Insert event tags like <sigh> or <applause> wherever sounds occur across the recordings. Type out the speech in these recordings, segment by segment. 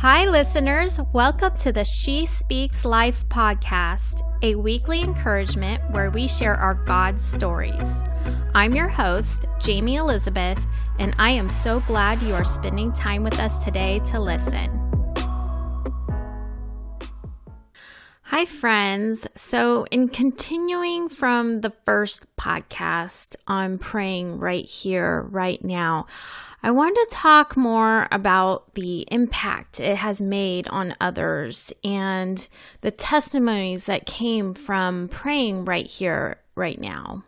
Hi, listeners. Welcome to the She Speaks Life podcast, a weekly encouragement where we share our God stories. I'm your host, Jayme Elizabeth, and I am so glad you are spending time with us today to listen. Hi, friends. So, in continuing from the first podcast on praying right here, right now, I wanted to talk more about the impact it has made on others and the testimonies that came from praying right here, right now.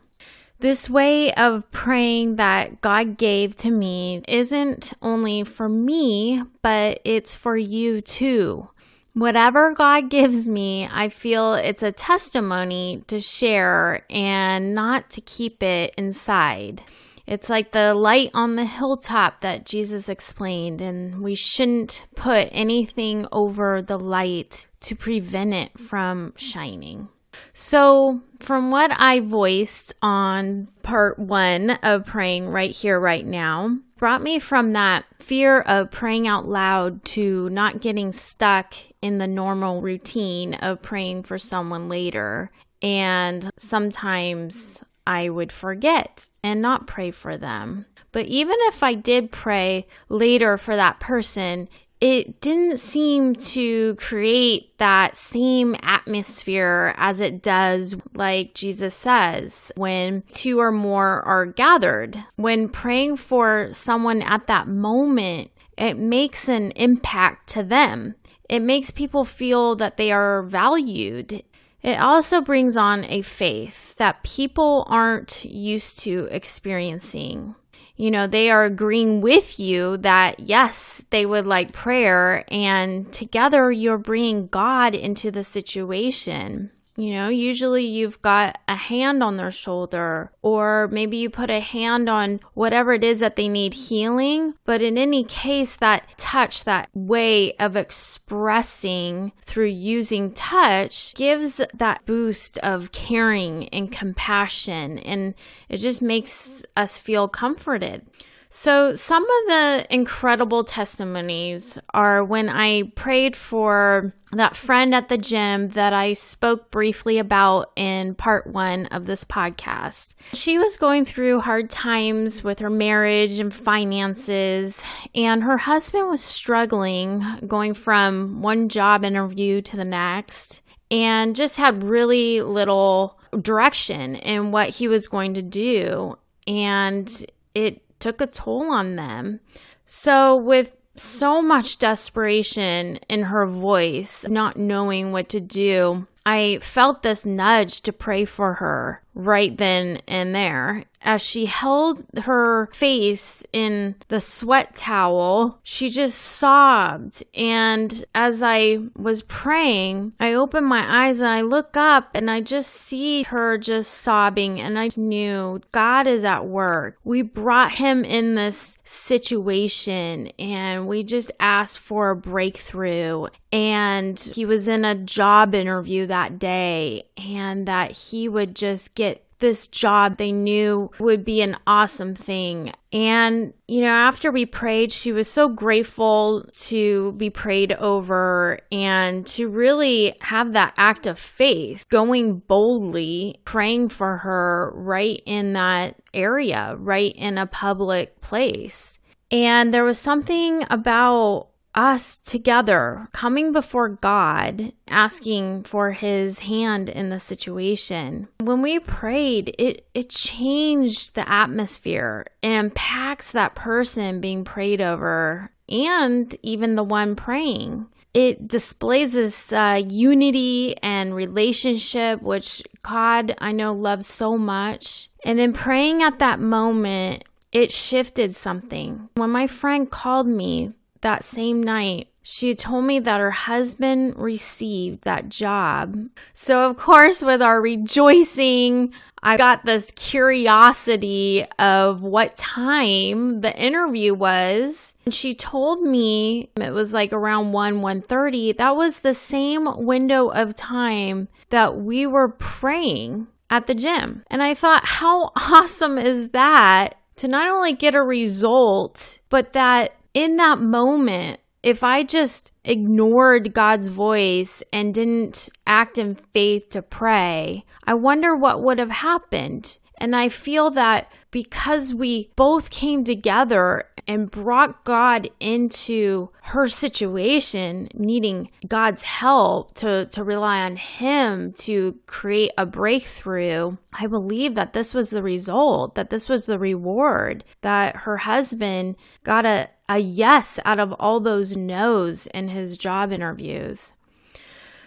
This way of praying that God gave to me isn't only for me, but it's for you too. Whatever God gives me, I feel it's a testimony to share and not to keep it inside. It's like the light on the hilltop that Jesus explained, and we shouldn't put anything over the light to prevent it from shining. So, from what I voiced on part one of praying right here, right now, brought me from that fear of praying out loud to not getting stuck in the normal routine of praying for someone later. And sometimes I would forget and not pray for them. But even if I did pray later for that person, it didn't seem to create that same atmosphere as it does, like Jesus says, when two or more are gathered. When praying for someone at that moment, it makes an impact to them. It makes people feel that they are valued. It also brings on a faith that people aren't used to experiencing you know, they are agreeing with you that yes, they would like prayer, and together you're bringing God into the situation. You know, usually you've got a hand on their shoulder, or maybe you put a hand on whatever it is that they need healing. But in any case, that touch, that way of expressing through using touch gives that boost of caring and compassion, and it just makes us feel comforted. So, some of the incredible testimonies are when I prayed for that friend at the gym that I spoke briefly about in part one of this podcast. She was going through hard times with her marriage and finances, and her husband was struggling going from one job interview to the next and just had really little direction in what he was going to do. And it took a toll on them. So, with so much desperation in her voice, not knowing what to do, I felt this nudge to pray for her right then and there. As she held her face in the sweat towel, she just sobbed. And as I was praying, I opened my eyes and I look up and I just see her just sobbing. And I knew God is at work. We brought him in this situation and we just asked for a breakthrough. And he was in a job interview that day, and that he would just get this job they knew would be an awesome thing. And, you know, after we prayed, she was so grateful to be prayed over and to really have that act of faith, going boldly, praying for her right in that area, right in a public place. And there was something about us together coming before God, asking for his hand in the situation. When we prayed, it it changed the atmosphere. It impacts that person being prayed over and even the one praying. It displays this uh, unity and relationship, which God I know loves so much. And in praying at that moment, it shifted something. When my friend called me that same night, she told me that her husband received that job. So, of course, with our rejoicing, I got this curiosity of what time the interview was. And she told me it was like around 1 1:30. That was the same window of time that we were praying at the gym. And I thought, how <laughs> awesome is that to not only get a result, but that in that moment, if I just ignored God's voice and didn't act in faith to pray, I wonder what would have happened. And I feel that because we both came together and brought God into her situation, needing God's help to, to rely on Him to create a breakthrough, I believe that this was the result, that this was the reward, that her husband got a, a yes out of all those no's in his job interviews.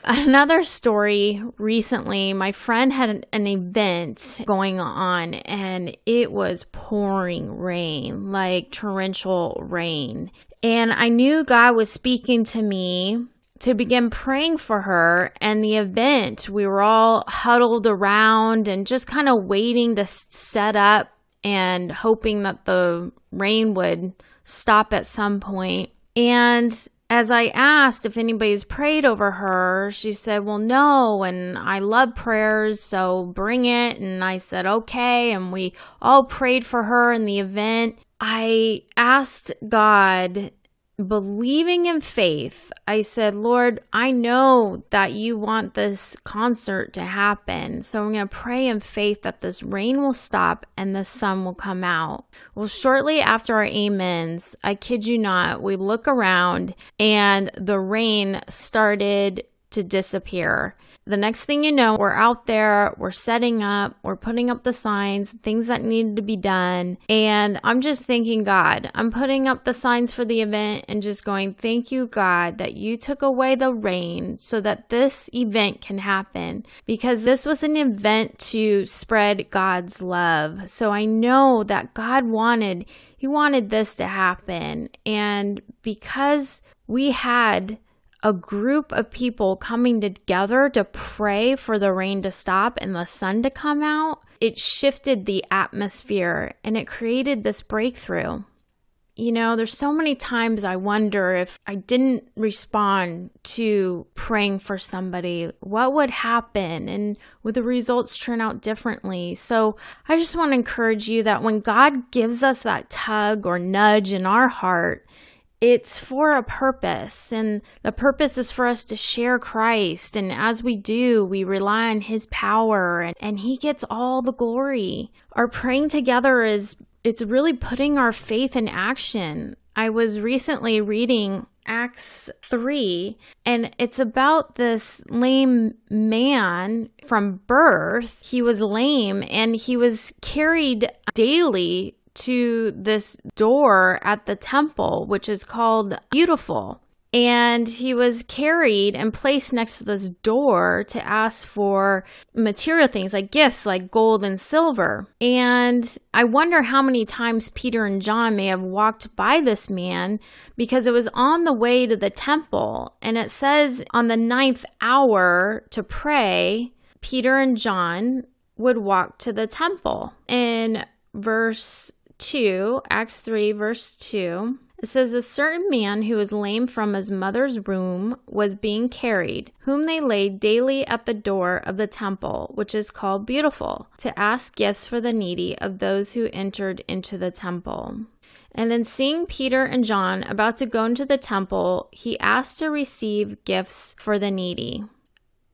Another story recently, my friend had an event going on and it was pouring rain, like torrential rain. And I knew God was speaking to me to begin praying for her and the event. We were all huddled around and just kind of waiting to set up and hoping that the rain would stop at some point. And as I asked if anybody's prayed over her, she said, Well, no. And I love prayers, so bring it. And I said, Okay. And we all prayed for her in the event. I asked God believing in faith, I said, Lord, I know that you want this concert to happen. So I'm going to pray in faith that this rain will stop and the sun will come out. Well, shortly after our amens, I kid you not, we look around and the rain started to disappear. The next thing you know, we're out there, we're setting up, we're putting up the signs, things that needed to be done. And I'm just thanking God. I'm putting up the signs for the event and just going, Thank you, God, that you took away the rain so that this event can happen. Because this was an event to spread God's love. So I know that God wanted, He wanted this to happen. And because we had a group of people coming together to pray for the rain to stop and the sun to come out, it shifted the atmosphere and it created this breakthrough. You know, there's so many times I wonder if I didn't respond to praying for somebody, what would happen and would the results turn out differently? So I just want to encourage you that when God gives us that tug or nudge in our heart, it's for a purpose, and the purpose is for us to share Christ. And as we do, we rely on His power, and, and He gets all the glory. Our praying together is it's really putting our faith in action. I was recently reading Acts 3, and it's about this lame man from birth. He was lame and he was carried daily to this door at the temple, which is called Beautiful. And he was carried and placed next to this door to ask for material things like gifts like gold and silver. And I wonder how many times Peter and John may have walked by this man because it was on the way to the temple. And it says on the ninth hour to pray, Peter and John would walk to the temple. In verse 2, Acts 3, verse 2, it says, A certain man who was lame from his mother's womb was being carried, whom they laid daily at the door of the temple, which is called Beautiful, to ask gifts for the needy of those who entered into the temple. And then, seeing Peter and John about to go into the temple, he asked to receive gifts for the needy.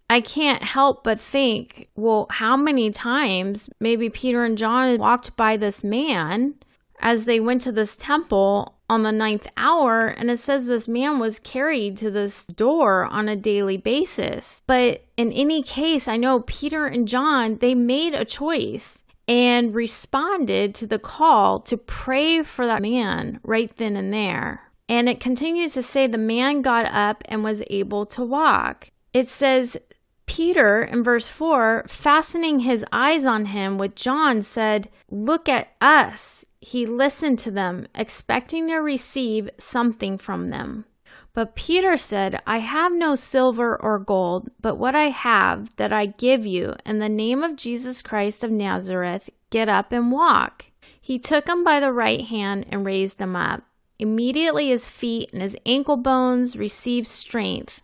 I can't help but think, well, how many times maybe Peter and John walked by this man as they went to this temple on the ninth hour, and it says this man was carried to this door on a daily basis. But in any case, I know Peter and John, they made a choice and responded to the call to pray for that man right then and there. And it continues to say the man got up and was able to walk. It says Peter, in verse 4, fastening his eyes on him with John, said, Look at us. He listened to them, expecting to receive something from them. But Peter said, I have no silver or gold, but what I have that I give you, in the name of Jesus Christ of Nazareth, get up and walk. He took him by the right hand and raised him up. Immediately his feet and his ankle bones received strength.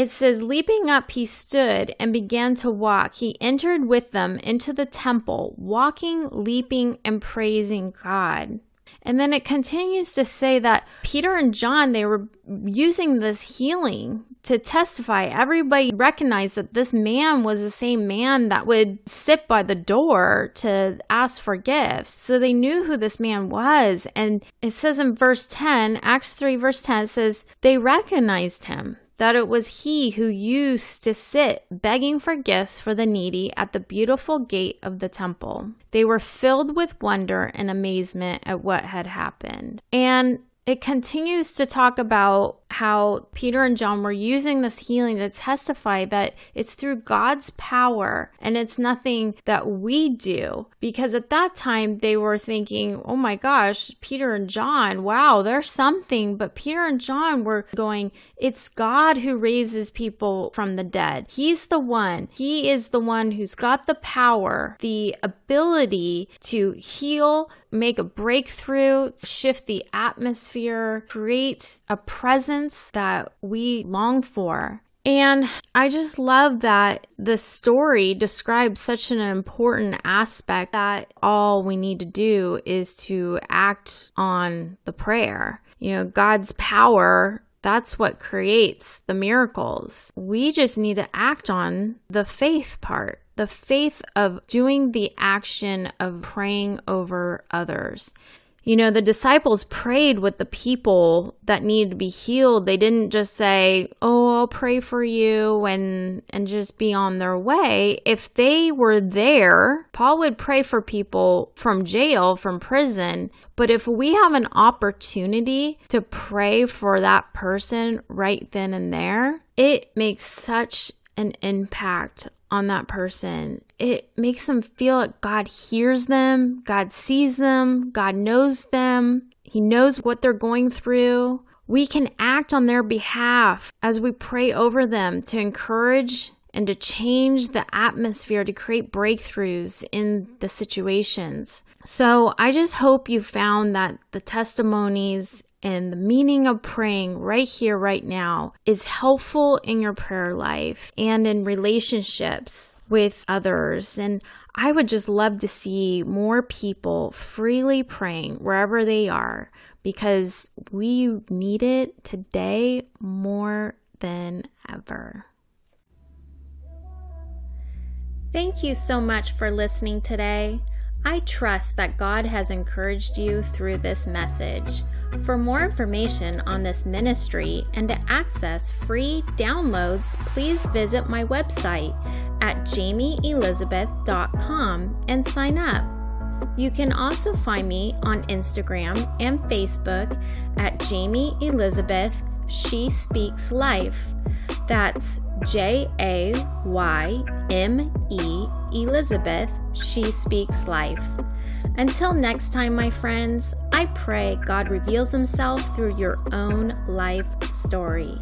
It says, Leaping up, he stood and began to walk. He entered with them into the temple, walking, leaping, and praising God. And then it continues to say that Peter and John, they were using this healing to testify. Everybody recognized that this man was the same man that would sit by the door to ask for gifts. So they knew who this man was. And it says in verse 10, Acts 3, verse 10, it says, they recognized him that it was he who used to sit begging for gifts for the needy at the beautiful gate of the temple. They were filled with wonder and amazement at what had happened. And it continues to talk about how Peter and John were using this healing to testify that it's through God's power and it's nothing that we do. Because at that time, they were thinking, oh my gosh, Peter and John, wow, there's something. But Peter and John were going, it's God who raises people from the dead. He's the one. He is the one who's got the power, the ability to heal, make a breakthrough, shift the atmosphere, create a presence presence that we long for. And I just love that the story describes such an important aspect that all we need to do is to act on the prayer. You know, God's power, that's what creates the miracles. We just need to act on the faith part, the faith of doing the action of praying over others. You know, the disciples prayed with the people that needed to be healed. They didn't just say, "Oh, I'll pray for you," and and just be on their way. If they were there, Paul would pray for people from jail, from prison. But if we have an opportunity to pray for that person right then and there, it makes such an impact on that person. It makes them feel like God hears them, God sees them, God knows them, He knows what they're going through. We can act on their behalf as we pray over them to encourage and to change the atmosphere to create breakthroughs in the situations. So I just hope you found that the testimonies and the meaning of praying right here, right now is helpful in your prayer life and in relationships with others. And I would just love to see more people freely praying wherever they are because we need it today more than ever. Thank you so much for listening today. I trust that God has encouraged you through this message. For more information on this ministry and to access free downloads, please visit my website at jaymeelizabeth.com and sign up. You can also find me on Instagram and Facebook at Jayme Elizabeth She Speaks Life. That's J A Y M E Elizabeth She Speaks Life. Until next time, my friends, I pray God reveals Himself through your own life story.